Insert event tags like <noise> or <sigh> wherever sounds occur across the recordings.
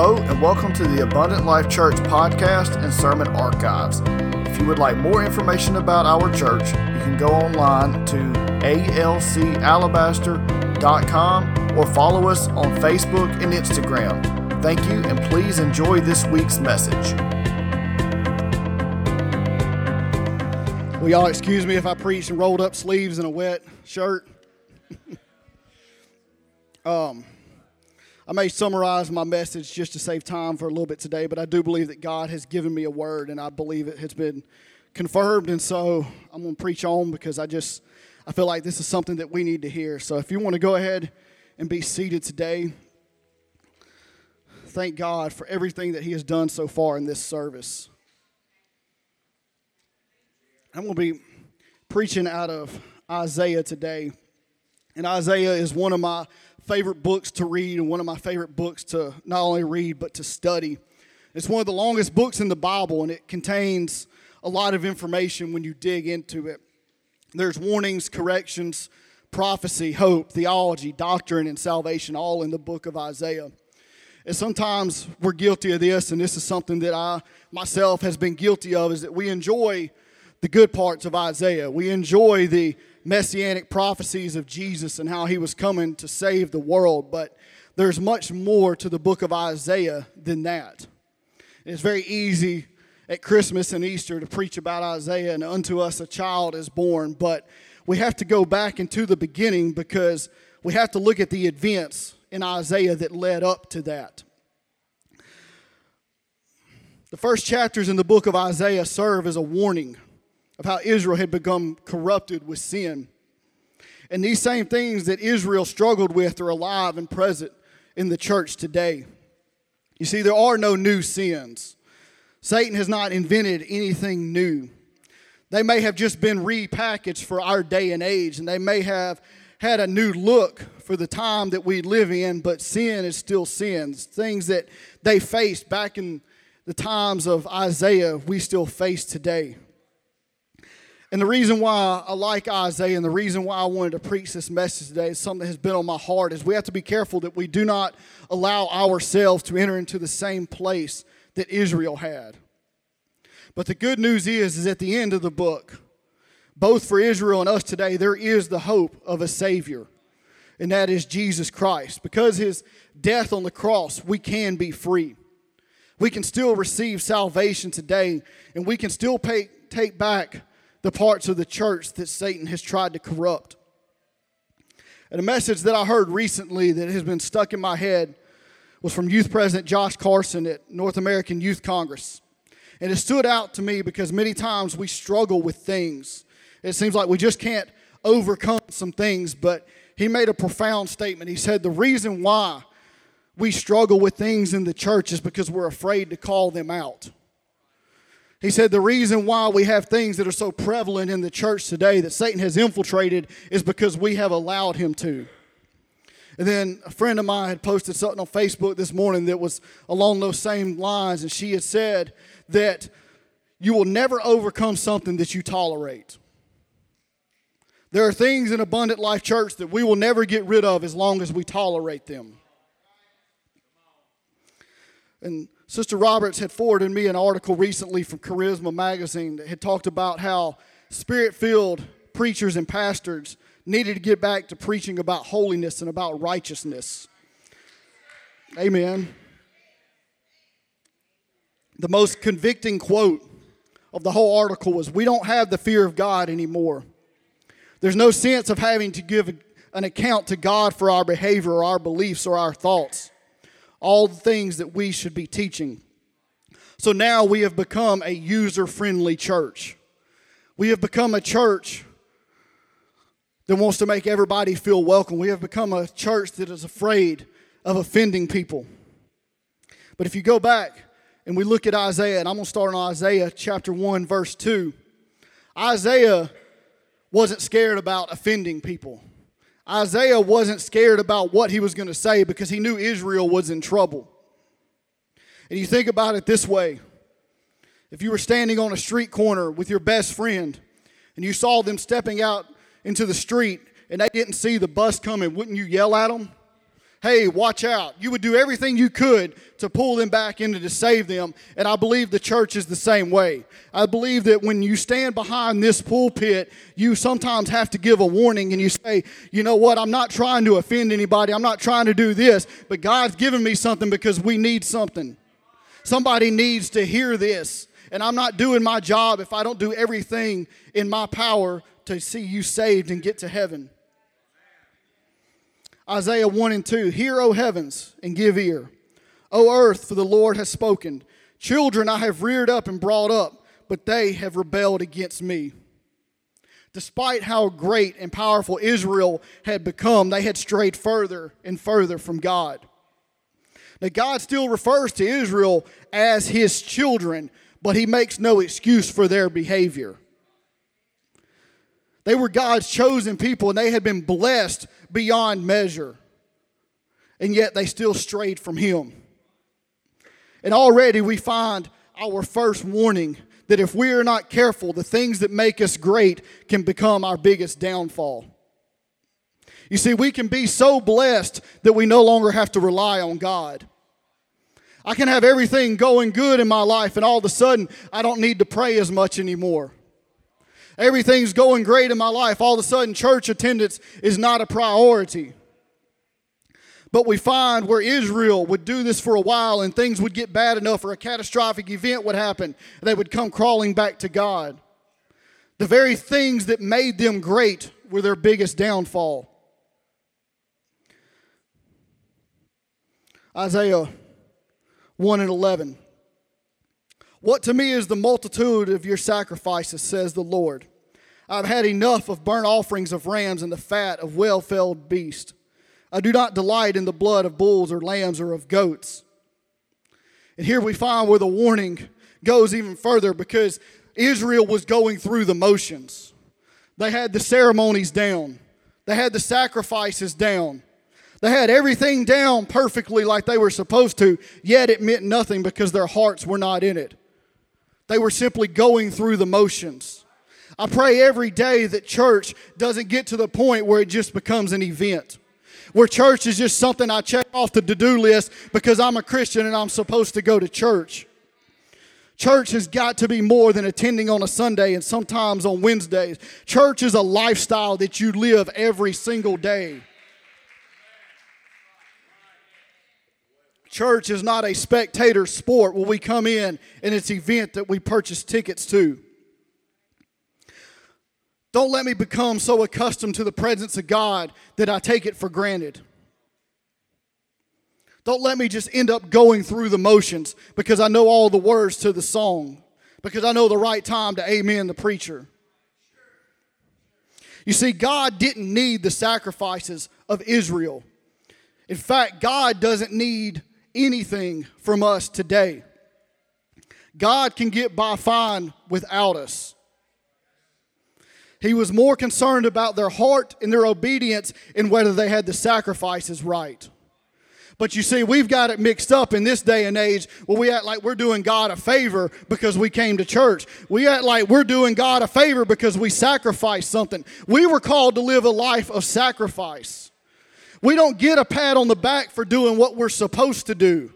Hello, and welcome to the Abundant Life Church podcast and sermon archives. If you would like more information about our church, you can go online to alcalabaster.com or follow us on Facebook and Instagram. Thank you, and please enjoy this week's message. Will y'all excuse me if I preach and rolled up sleeves and a wet shirt? <laughs> um, I may summarize my message just to save time for a little bit today, but I do believe that God has given me a word, and I believe it has been confirmed. And so I'm going to preach on because I just I feel like this is something that we need to hear. So if you want to go ahead and be seated today, thank God for everything that He has done so far in this service. I'm going to be preaching out of Isaiah today. And Isaiah is one of my favorite books to read and one of my favorite books to not only read but to study. It's one of the longest books in the Bible and it contains a lot of information when you dig into it. There's warnings, corrections, prophecy, hope, theology, doctrine, and salvation all in the book of Isaiah. And sometimes we're guilty of this, and this is something that I myself has been guilty of, is that we enjoy the good parts of Isaiah. We enjoy the messianic prophecies of Jesus and how he was coming to save the world, but there's much more to the book of Isaiah than that. It's very easy at Christmas and Easter to preach about Isaiah and unto us a child is born, but we have to go back into the beginning because we have to look at the events in Isaiah that led up to that. The first chapters in the book of Isaiah serve as a warning of how Israel had become corrupted with sin. And these same things that Israel struggled with are alive and present in the church today. You see, there are no new sins. Satan has not invented anything new. They may have just been repackaged for our day and age, and they may have had a new look for the time that we live in, but sin is still sin. Things that they faced back in the times of Isaiah, we still face today. And the reason why I like Isaiah and the reason why I wanted to preach this message today is something that has been on my heart is we have to be careful that we do not allow ourselves to enter into the same place that Israel had. But the good news is is at the end of the book, both for Israel and us today, there is the hope of a savior. And that is Jesus Christ. Because his death on the cross, we can be free. We can still receive salvation today and we can still pay, take back the parts of the church that Satan has tried to corrupt. And a message that I heard recently that has been stuck in my head was from Youth President Josh Carson at North American Youth Congress. And it stood out to me because many times we struggle with things. It seems like we just can't overcome some things, but he made a profound statement. He said, The reason why we struggle with things in the church is because we're afraid to call them out. He said the reason why we have things that are so prevalent in the church today that Satan has infiltrated is because we have allowed him to. And then a friend of mine had posted something on Facebook this morning that was along those same lines, and she had said that you will never overcome something that you tolerate. There are things in Abundant Life Church that we will never get rid of as long as we tolerate them. And Sister Roberts had forwarded me an article recently from Charisma Magazine that had talked about how spirit filled preachers and pastors needed to get back to preaching about holiness and about righteousness. Amen. The most convicting quote of the whole article was We don't have the fear of God anymore. There's no sense of having to give an account to God for our behavior or our beliefs or our thoughts all the things that we should be teaching. So now we have become a user friendly church. We have become a church that wants to make everybody feel welcome. We have become a church that is afraid of offending people. But if you go back and we look at Isaiah, and I'm going to start on Isaiah chapter 1, verse 2, Isaiah wasn't scared about offending people. Isaiah wasn't scared about what he was going to say because he knew Israel was in trouble. And you think about it this way if you were standing on a street corner with your best friend and you saw them stepping out into the street and they didn't see the bus coming, wouldn't you yell at them? Hey, watch out. You would do everything you could to pull them back into to save them. And I believe the church is the same way. I believe that when you stand behind this pulpit, you sometimes have to give a warning and you say, you know what, I'm not trying to offend anybody. I'm not trying to do this, but God's given me something because we need something. Somebody needs to hear this. And I'm not doing my job if I don't do everything in my power to see you saved and get to heaven. Isaiah 1 and 2 Hear, O heavens, and give ear. O earth, for the Lord has spoken. Children I have reared up and brought up, but they have rebelled against me. Despite how great and powerful Israel had become, they had strayed further and further from God. Now, God still refers to Israel as his children, but he makes no excuse for their behavior. They were God's chosen people, and they had been blessed beyond measure. And yet they still strayed from Him. And already we find our first warning that if we are not careful, the things that make us great can become our biggest downfall. You see, we can be so blessed that we no longer have to rely on God. I can have everything going good in my life, and all of a sudden, I don't need to pray as much anymore. Everything's going great in my life. All of a sudden, church attendance is not a priority. But we find where Israel would do this for a while and things would get bad enough or a catastrophic event would happen, they would come crawling back to God. The very things that made them great were their biggest downfall. Isaiah 1 and 11. What to me is the multitude of your sacrifices, says the Lord. I've had enough of burnt offerings of rams and the fat of well fed beasts. I do not delight in the blood of bulls or lambs or of goats. And here we find where the warning goes even further because Israel was going through the motions. They had the ceremonies down, they had the sacrifices down, they had everything down perfectly like they were supposed to, yet it meant nothing because their hearts were not in it. They were simply going through the motions. I pray every day that church doesn't get to the point where it just becomes an event. Where church is just something I check off the to do list because I'm a Christian and I'm supposed to go to church. Church has got to be more than attending on a Sunday and sometimes on Wednesdays. Church is a lifestyle that you live every single day. Church is not a spectator sport where we come in and it's an event that we purchase tickets to. Don't let me become so accustomed to the presence of God that I take it for granted. Don't let me just end up going through the motions because I know all the words to the song, because I know the right time to amen the preacher. You see, God didn't need the sacrifices of Israel. In fact, God doesn't need anything from us today. God can get by fine without us. He was more concerned about their heart and their obedience and whether they had the sacrifices right. But you see, we've got it mixed up in this day and age where we act like we're doing God a favor because we came to church. We act like we're doing God a favor because we sacrificed something. We were called to live a life of sacrifice. We don't get a pat on the back for doing what we're supposed to do.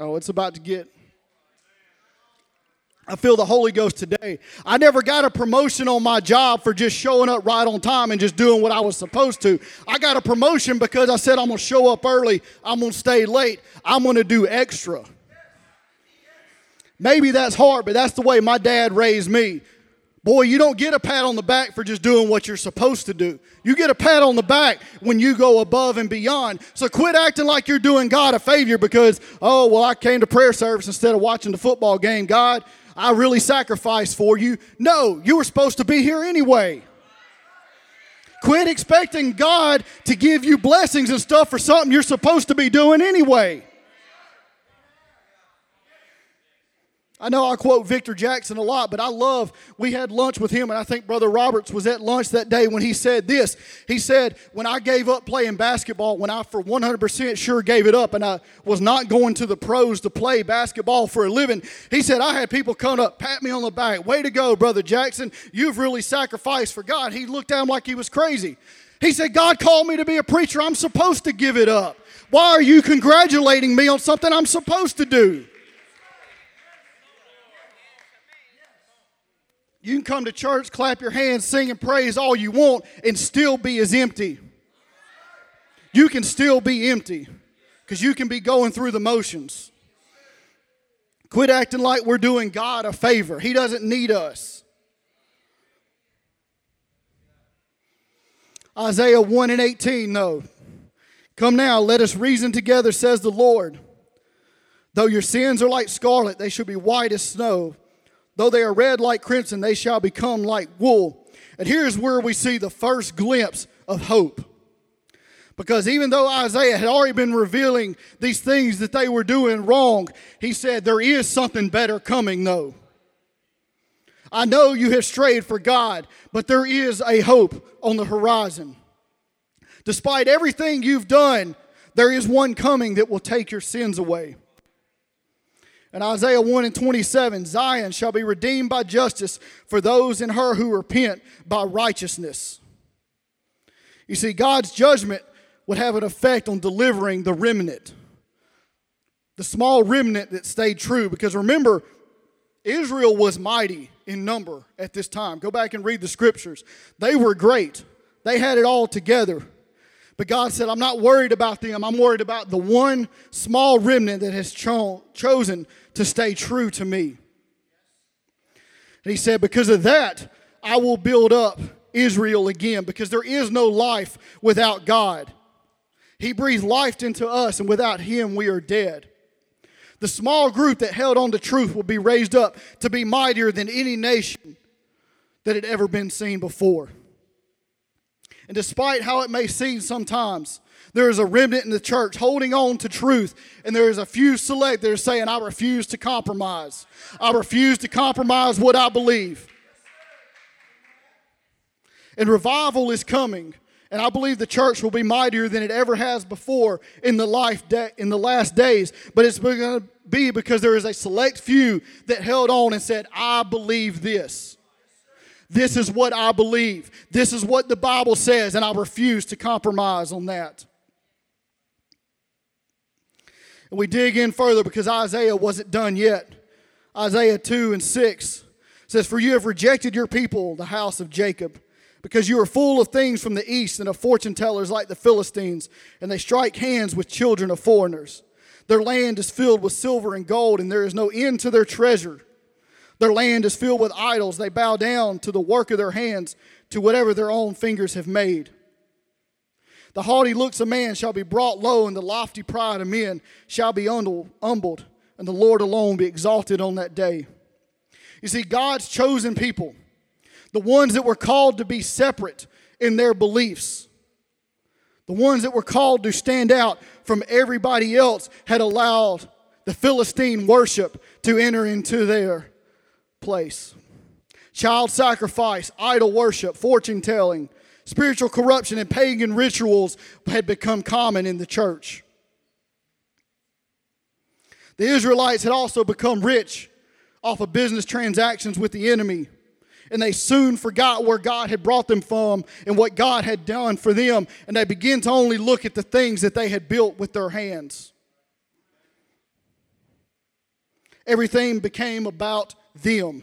Oh, it's about to get. I feel the Holy Ghost today. I never got a promotion on my job for just showing up right on time and just doing what I was supposed to. I got a promotion because I said I'm going to show up early, I'm going to stay late, I'm going to do extra. Maybe that's hard, but that's the way my dad raised me. Boy, you don't get a pat on the back for just doing what you're supposed to do. You get a pat on the back when you go above and beyond. So quit acting like you're doing God a favor because, oh, well, I came to prayer service instead of watching the football game. God, I really sacrificed for you. No, you were supposed to be here anyway. Quit expecting God to give you blessings and stuff for something you're supposed to be doing anyway. I know I quote Victor Jackson a lot, but I love, we had lunch with him, and I think Brother Roberts was at lunch that day when he said this. He said, When I gave up playing basketball, when I for 100% sure gave it up and I was not going to the pros to play basketball for a living, he said, I had people come up, pat me on the back. Way to go, Brother Jackson. You've really sacrificed for God. He looked at him like he was crazy. He said, God called me to be a preacher. I'm supposed to give it up. Why are you congratulating me on something I'm supposed to do? You can come to church, clap your hands, sing and praise all you want, and still be as empty. You can still be empty because you can be going through the motions. Quit acting like we're doing God a favor. He doesn't need us. Isaiah 1 and 18, though. Come now, let us reason together, says the Lord. Though your sins are like scarlet, they shall be white as snow. Though they are red like crimson, they shall become like wool. And here's where we see the first glimpse of hope. Because even though Isaiah had already been revealing these things that they were doing wrong, he said, There is something better coming, though. I know you have strayed for God, but there is a hope on the horizon. Despite everything you've done, there is one coming that will take your sins away. In Isaiah 1 and 27, Zion shall be redeemed by justice for those in her who repent by righteousness. You see, God's judgment would have an effect on delivering the remnant, the small remnant that stayed true. Because remember, Israel was mighty in number at this time. Go back and read the scriptures. They were great, they had it all together. But God said, I'm not worried about them. I'm worried about the one small remnant that has cho- chosen to stay true to me. And He said, Because of that, I will build up Israel again, because there is no life without God. He breathed life into us, and without Him, we are dead. The small group that held on to truth will be raised up to be mightier than any nation that had ever been seen before. And despite how it may seem sometimes, there is a remnant in the church holding on to truth, and there is a few select that are saying, I refuse to compromise. I refuse to compromise what I believe. And revival is coming. And I believe the church will be mightier than it ever has before in the life de- in the last days. But it's going to be because there is a select few that held on and said, "I believe this. This is what I believe. This is what the Bible says, and I refuse to compromise on that." And we dig in further because Isaiah wasn't done yet. Isaiah 2 and 6 says, For you have rejected your people, the house of Jacob because you are full of things from the east and of fortune tellers like the Philistines, and they strike hands with children of foreigners. Their land is filled with silver and gold, and there is no end to their treasure. Their land is filled with idols. They bow down to the work of their hands, to whatever their own fingers have made. The haughty looks of man shall be brought low, and the lofty pride of men shall be humbled, and the Lord alone be exalted on that day. You see, God's chosen people the ones that were called to be separate in their beliefs, the ones that were called to stand out from everybody else, had allowed the Philistine worship to enter into their place. Child sacrifice, idol worship, fortune telling, spiritual corruption, and pagan rituals had become common in the church. The Israelites had also become rich off of business transactions with the enemy and they soon forgot where God had brought them from and what God had done for them, and they began to only look at the things that they had built with their hands. Everything became about them.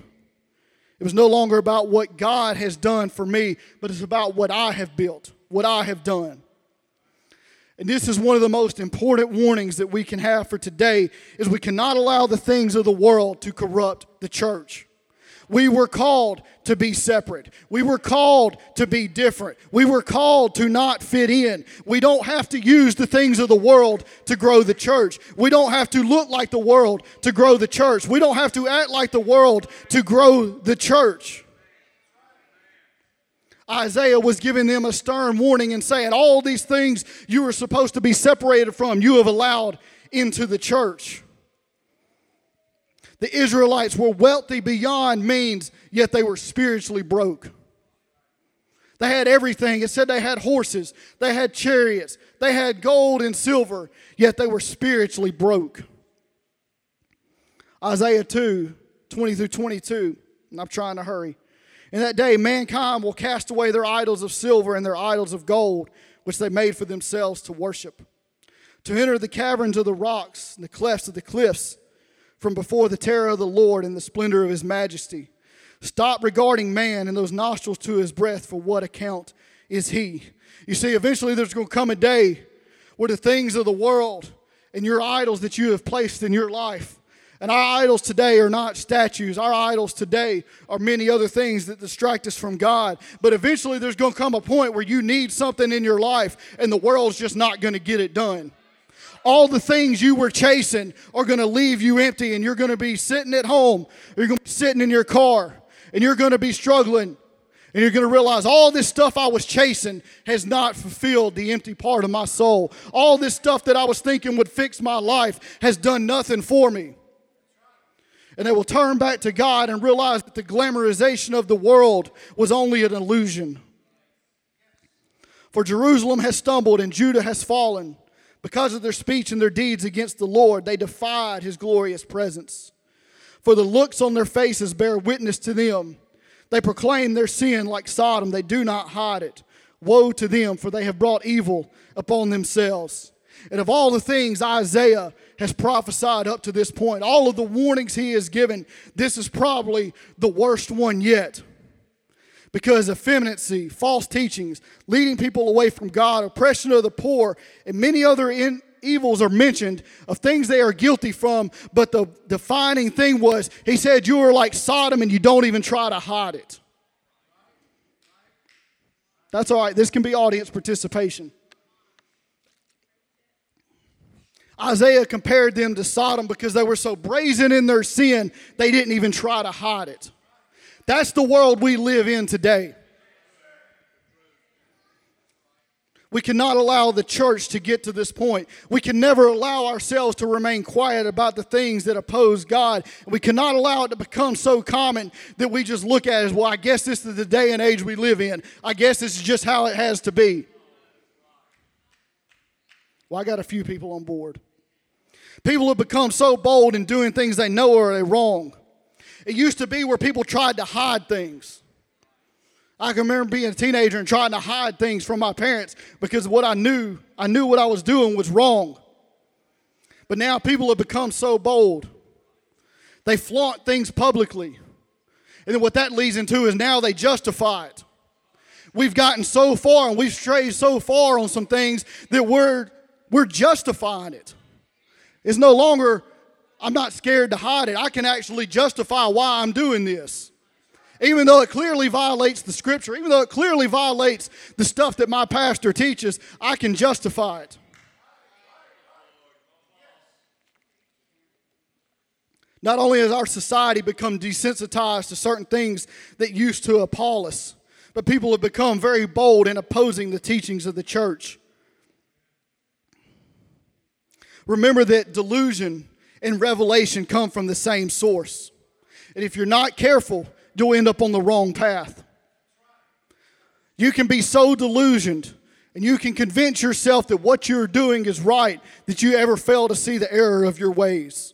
It was no longer about what God has done for me, but it's about what I have built, what I have done. And this is one of the most important warnings that we can have for today is we cannot allow the things of the world to corrupt the church. We were called to be separate. We were called to be different. We were called to not fit in. We don't have to use the things of the world to grow the church. We don't have to look like the world to grow the church. We don't have to act like the world to grow the church. Isaiah was giving them a stern warning and saying, All these things you were supposed to be separated from, you have allowed into the church. The Israelites were wealthy beyond means, yet they were spiritually broke. They had everything. It said they had horses, they had chariots, they had gold and silver, yet they were spiritually broke. Isaiah 2 20 through 22, and I'm trying to hurry. In that day, mankind will cast away their idols of silver and their idols of gold, which they made for themselves to worship. To enter the caverns of the rocks and the clefts of the cliffs from before the terror of the Lord and the splendor of his majesty. Stop regarding man and those nostrils to his breath, for what account is he? You see, eventually there's going to come a day where the things of the world and your idols that you have placed in your life and our idols today are not statues. Our idols today are many other things that distract us from God. But eventually, there's going to come a point where you need something in your life, and the world's just not going to get it done. All the things you were chasing are going to leave you empty, and you're going to be sitting at home, you're going to be sitting in your car, and you're going to be struggling. And you're going to realize all this stuff I was chasing has not fulfilled the empty part of my soul. All this stuff that I was thinking would fix my life has done nothing for me and they will turn back to God and realize that the glamorization of the world was only an illusion. For Jerusalem has stumbled and Judah has fallen. Because of their speech and their deeds against the Lord, they defied his glorious presence. For the looks on their faces bear witness to them. They proclaim their sin like Sodom, they do not hide it. Woe to them, for they have brought evil upon themselves. And of all the things Isaiah has prophesied up to this point, all of the warnings he has given, this is probably the worst one yet. Because effeminacy, false teachings, leading people away from God, oppression of the poor, and many other in, evils are mentioned of things they are guilty from. But the defining thing was, he said, You are like Sodom and you don't even try to hide it. That's all right. This can be audience participation. Isaiah compared them to Sodom because they were so brazen in their sin, they didn't even try to hide it. That's the world we live in today. We cannot allow the church to get to this point. We can never allow ourselves to remain quiet about the things that oppose God. We cannot allow it to become so common that we just look at it as, well, I guess this is the day and age we live in. I guess this is just how it has to be. Well, I got a few people on board. People have become so bold in doing things they know are wrong. It used to be where people tried to hide things. I can remember being a teenager and trying to hide things from my parents because what I knew, I knew what I was doing was wrong. But now people have become so bold. They flaunt things publicly. And then what that leads into is now they justify it. We've gotten so far and we've strayed so far on some things that we're we're justifying it. It's no longer, I'm not scared to hide it. I can actually justify why I'm doing this. Even though it clearly violates the scripture, even though it clearly violates the stuff that my pastor teaches, I can justify it. Not only has our society become desensitized to certain things that used to appall us, but people have become very bold in opposing the teachings of the church. Remember that delusion and revelation come from the same source. And if you're not careful, you'll end up on the wrong path. You can be so delusioned and you can convince yourself that what you're doing is right that you ever fail to see the error of your ways.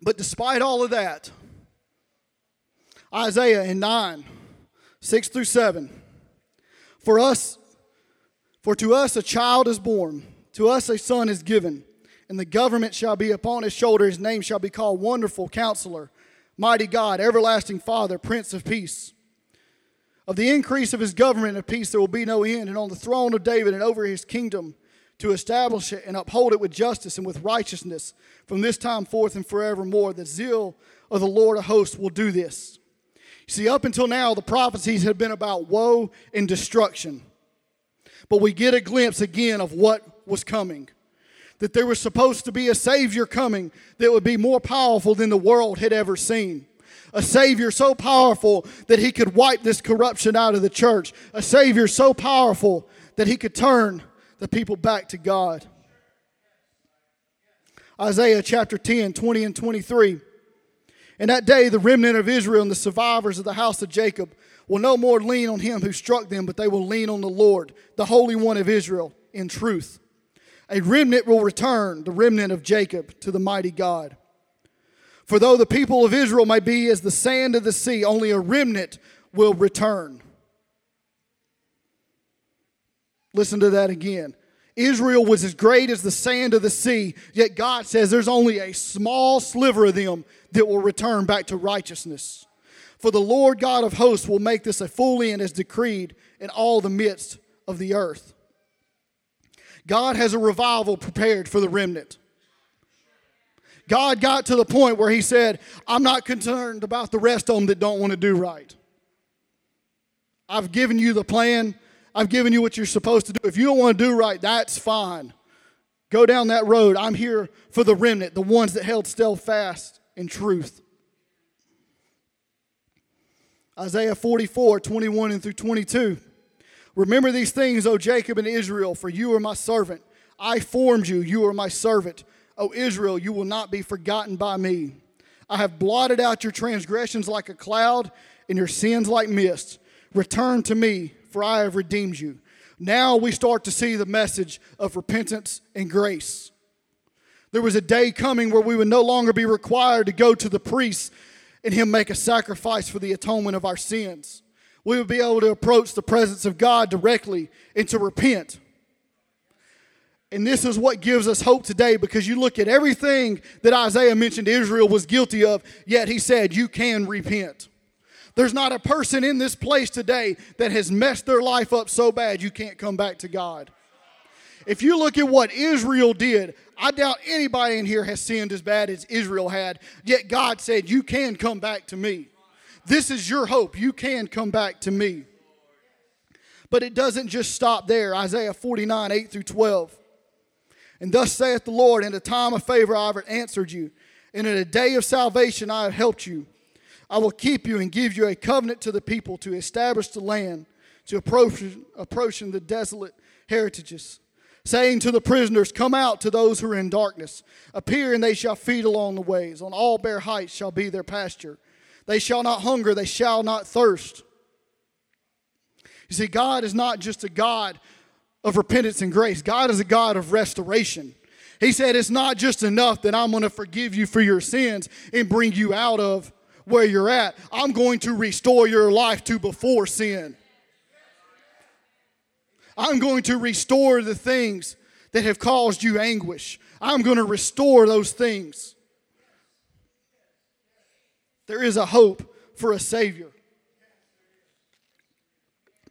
But despite all of that, Isaiah in 9, 6 through 7, for us, for to us a child is born, to us a son is given, and the government shall be upon his shoulder. His name shall be called Wonderful Counselor, Mighty God, Everlasting Father, Prince of Peace. Of the increase of his government and peace there will be no end, and on the throne of David and over his kingdom to establish it and uphold it with justice and with righteousness from this time forth and forevermore. The zeal of the Lord of hosts will do this. See, up until now, the prophecies have been about woe and destruction. But we get a glimpse again of what was coming. That there was supposed to be a Savior coming that would be more powerful than the world had ever seen. A Savior so powerful that he could wipe this corruption out of the church. A Savior so powerful that he could turn the people back to God. Isaiah chapter 10, 20 and 23. In that day, the remnant of Israel and the survivors of the house of Jacob will no more lean on him who struck them, but they will lean on the Lord, the Holy One of Israel, in truth. A remnant will return, the remnant of Jacob, to the mighty God. For though the people of Israel may be as the sand of the sea, only a remnant will return. Listen to that again. Israel was as great as the sand of the sea, yet God says there's only a small sliver of them that will return back to righteousness. For the Lord God of hosts will make this a full end as decreed in all the midst of the earth. God has a revival prepared for the remnant. God got to the point where He said, I'm not concerned about the rest of them that don't want to do right. I've given you the plan, I've given you what you're supposed to do. If you don't want to do right, that's fine. Go down that road. I'm here for the remnant, the ones that held steadfast in truth. Isaiah 44, 21 and through 22. Remember these things, O Jacob and Israel, for you are my servant. I formed you, you are my servant. O Israel, you will not be forgotten by me. I have blotted out your transgressions like a cloud and your sins like mist. Return to me, for I have redeemed you. Now we start to see the message of repentance and grace. There was a day coming where we would no longer be required to go to the priest and him make a sacrifice for the atonement of our sins. We would be able to approach the presence of God directly and to repent. And this is what gives us hope today because you look at everything that Isaiah mentioned Israel was guilty of, yet he said, You can repent. There's not a person in this place today that has messed their life up so bad you can't come back to God. If you look at what Israel did, I doubt anybody in here has sinned as bad as Israel had, yet God said, You can come back to me. This is your hope. You can come back to me. But it doesn't just stop there. Isaiah 49, 8 through 12. And thus saith the Lord, in a time of favor I have answered you, and in a day of salvation I have helped you. I will keep you and give you a covenant to the people to establish the land, to approach, approaching the desolate heritages, saying to the prisoners, Come out to those who are in darkness. Appear, and they shall feed along the ways. On all bare heights shall be their pasture. They shall not hunger, they shall not thirst. You see, God is not just a God of repentance and grace, God is a God of restoration. He said, It's not just enough that I'm going to forgive you for your sins and bring you out of where you're at. I'm going to restore your life to before sin. I'm going to restore the things that have caused you anguish. I'm going to restore those things. There is a hope for a Savior.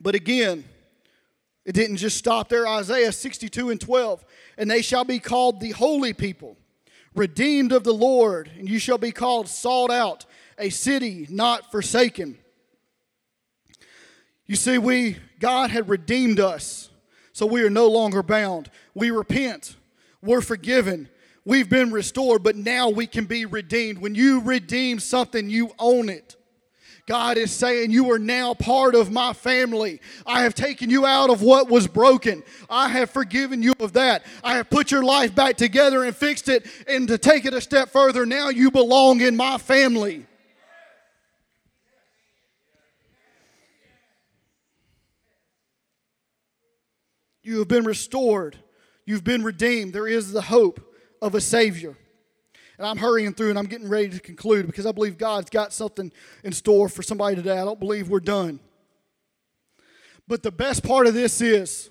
But again, it didn't just stop there. Isaiah 62 and 12. And they shall be called the holy people, redeemed of the Lord, and you shall be called sought out, a city not forsaken. You see, we God had redeemed us, so we are no longer bound. We repent, we're forgiven, we've been restored, but now we can be redeemed. When you redeem something, you own it. God is saying, You are now part of my family. I have taken you out of what was broken. I have forgiven you of that. I have put your life back together and fixed it. And to take it a step further, now you belong in my family. You have been restored. You've been redeemed. There is the hope of a Savior. And I'm hurrying through and I'm getting ready to conclude because I believe God's got something in store for somebody today. I don't believe we're done. But the best part of this is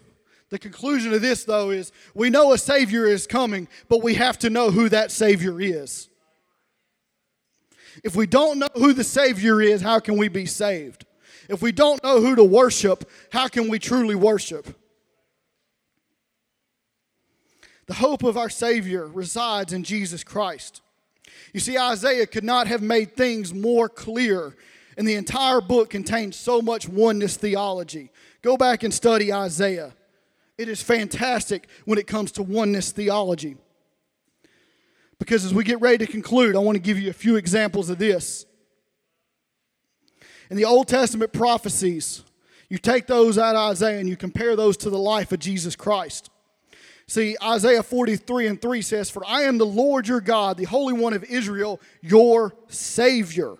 the conclusion of this, though, is we know a Savior is coming, but we have to know who that Savior is. If we don't know who the Savior is, how can we be saved? If we don't know who to worship, how can we truly worship? The hope of our Savior resides in Jesus Christ. You see, Isaiah could not have made things more clear, and the entire book contains so much oneness theology. Go back and study Isaiah. It is fantastic when it comes to oneness theology. Because as we get ready to conclude, I want to give you a few examples of this. In the Old Testament prophecies, you take those out of Isaiah and you compare those to the life of Jesus Christ. See, Isaiah 43 and 3 says, For I am the Lord your God, the Holy One of Israel, your Savior.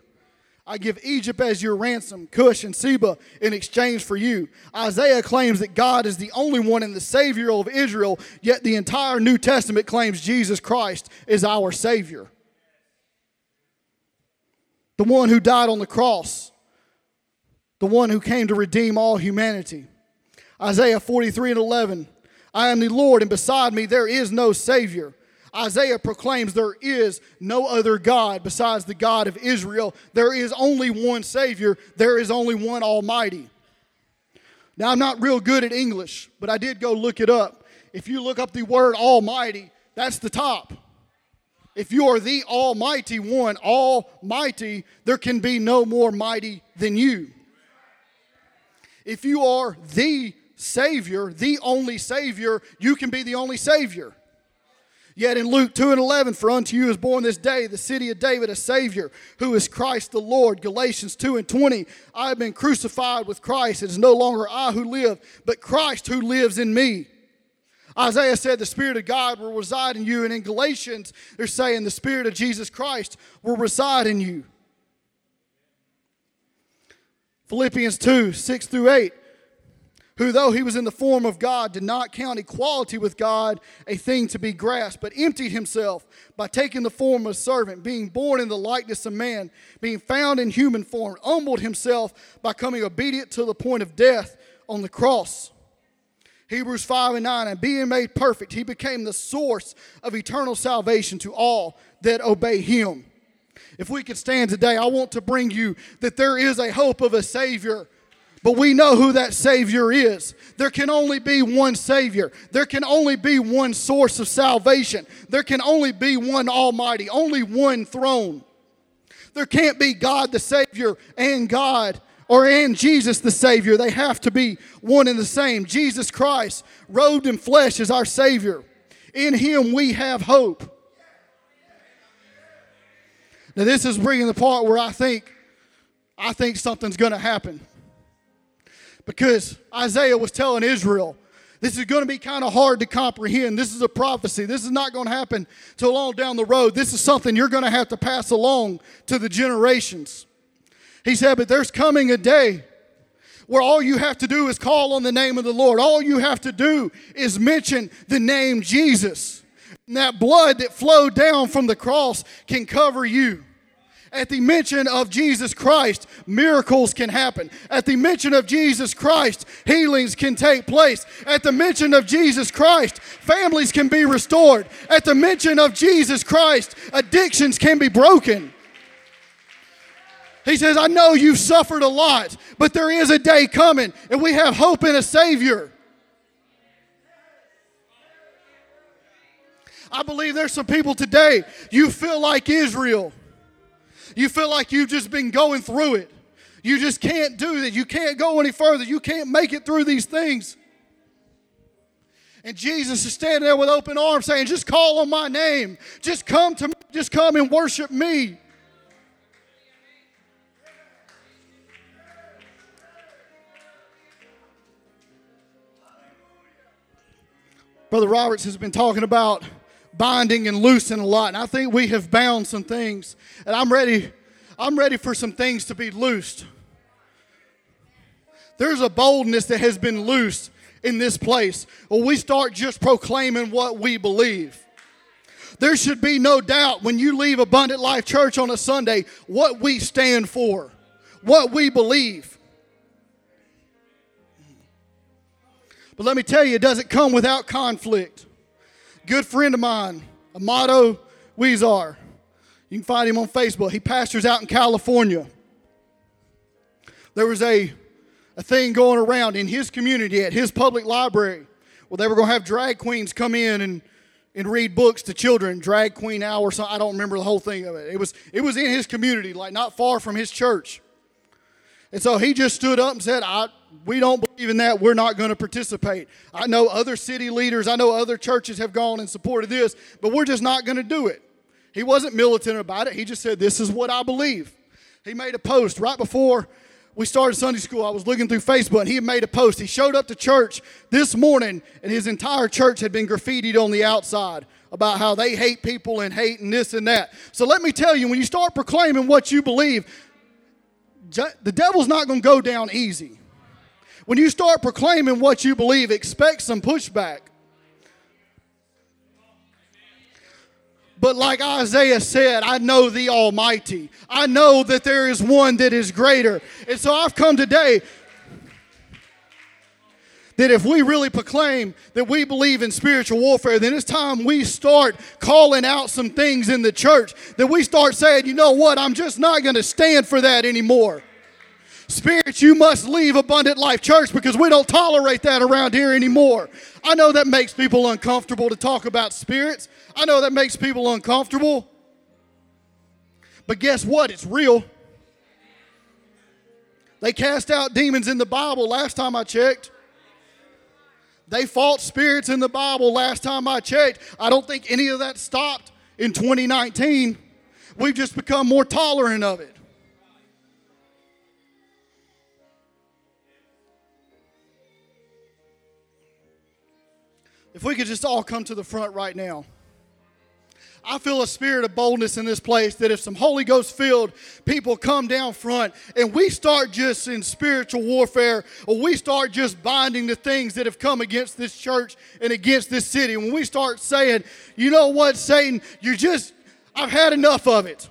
I give Egypt as your ransom, Cush and Seba in exchange for you. Isaiah claims that God is the only one and the Savior of Israel, yet the entire New Testament claims Jesus Christ is our Savior. The one who died on the cross, the one who came to redeem all humanity. Isaiah 43 and 11 I am the Lord, and beside me there is no Savior. Isaiah proclaims there is no other God besides the God of Israel. There is only one Savior, there is only one Almighty. Now, I'm not real good at English, but I did go look it up. If you look up the word Almighty, that's the top. If you are the Almighty One, Almighty, there can be no more mighty than you. If you are the Savior, the only Savior, you can be the only Savior. Yet in Luke 2 and 11, for unto you is born this day the city of David a Savior, who is Christ the Lord. Galatians 2 and 20, I have been crucified with Christ. It is no longer I who live, but Christ who lives in me. Isaiah said the Spirit of God will reside in you. And in Galatians, they're saying the Spirit of Jesus Christ will reside in you. Philippians 2 6 through 8 who, though he was in the form of God, did not count equality with God a thing to be grasped, but emptied himself by taking the form of a servant, being born in the likeness of man, being found in human form, humbled himself by coming obedient to the point of death on the cross. Hebrews 5 and 9, and being made perfect, he became the source of eternal salvation to all that obey him. If we could stand today, I want to bring you that there is a hope of a Savior but we know who that Savior is. There can only be one Savior. There can only be one source of salvation. There can only be one Almighty, only one throne. There can't be God the Savior and God or and Jesus the Savior. They have to be one and the same. Jesus Christ, robed in flesh, is our Savior. In Him we have hope. Now, this is bringing the part where I think, I think something's going to happen because Isaiah was telling Israel, this is going to be kind of hard to comprehend. This is a prophecy. This is not going to happen till long down the road. This is something you're going to have to pass along to the generations. He said, But there's coming a day where all you have to do is call on the name of the Lord. All you have to do is mention the name Jesus. And that blood that flowed down from the cross can cover you. At the mention of Jesus Christ, miracles can happen. At the mention of Jesus Christ, healings can take place. At the mention of Jesus Christ, families can be restored. At the mention of Jesus Christ, addictions can be broken. He says, I know you've suffered a lot, but there is a day coming, and we have hope in a Savior. I believe there's some people today, you feel like Israel. You feel like you've just been going through it. You just can't do that. You can't go any further. You can't make it through these things. And Jesus is standing there with open arms saying, Just call on my name. Just come to me. Just come and worship me. Brother Roberts has been talking about binding and loosing a lot. And I think we have bound some things. And I'm ready, I'm ready for some things to be loosed. There's a boldness that has been loosed in this place. Well, we start just proclaiming what we believe. There should be no doubt when you leave Abundant Life Church on a Sunday what we stand for, what we believe. But let me tell you, it doesn't come without conflict good friend of mine, Amato Weezar. You can find him on Facebook. He pastors out in California. There was a, a thing going around in his community at his public library where they were going to have drag queens come in and, and read books to children, drag queen hour. So I don't remember the whole thing of it. It was, it was in his community, like not far from his church. And so he just stood up and said, I, we don't believe in that. We're not going to participate. I know other city leaders, I know other churches have gone and supported this, but we're just not going to do it. He wasn't militant about it. He just said, This is what I believe. He made a post right before we started Sunday school. I was looking through Facebook and he had made a post. He showed up to church this morning and his entire church had been graffitied on the outside about how they hate people and hate and this and that. So let me tell you, when you start proclaiming what you believe, the devil's not going to go down easy. When you start proclaiming what you believe, expect some pushback. But like Isaiah said, I know the Almighty. I know that there is one that is greater. And so I've come today that if we really proclaim that we believe in spiritual warfare, then it's time we start calling out some things in the church. That we start saying, you know what, I'm just not going to stand for that anymore. Spirits, you must leave Abundant Life Church because we don't tolerate that around here anymore. I know that makes people uncomfortable to talk about spirits. I know that makes people uncomfortable. But guess what? It's real. They cast out demons in the Bible last time I checked. They fought spirits in the Bible last time I checked. I don't think any of that stopped in 2019. We've just become more tolerant of it. If we could just all come to the front right now. I feel a spirit of boldness in this place that if some Holy Ghost filled people come down front and we start just in spiritual warfare or we start just binding the things that have come against this church and against this city, when we start saying, you know what, Satan, you just, I've had enough of it.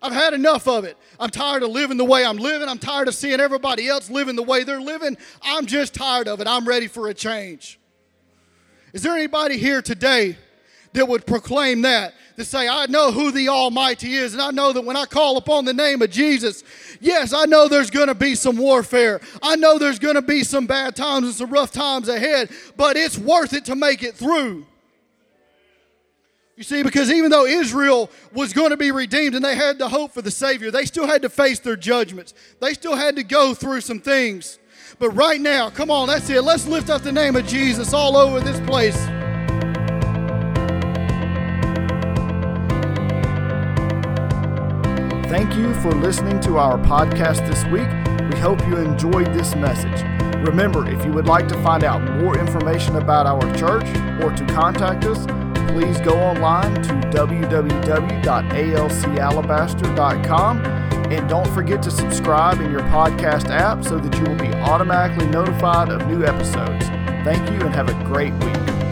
I've had enough of it. I'm tired of living the way I'm living. I'm tired of seeing everybody else living the way they're living. I'm just tired of it. I'm ready for a change. Is there anybody here today that would proclaim that, to say, I know who the Almighty is, and I know that when I call upon the name of Jesus, yes, I know there's going to be some warfare. I know there's going to be some bad times and some rough times ahead, but it's worth it to make it through. You see, because even though Israel was going to be redeemed and they had the hope for the Savior, they still had to face their judgments. They still had to go through some things. But right now, come on, that's it. Let's lift up the name of Jesus all over this place. Thank you for listening to our podcast this week. We hope you enjoyed this message. Remember, if you would like to find out more information about our church or to contact us, please go online to www.alcalabaster.com and don't forget to subscribe in your podcast app so that you will be automatically notified of new episodes. Thank you and have a great week.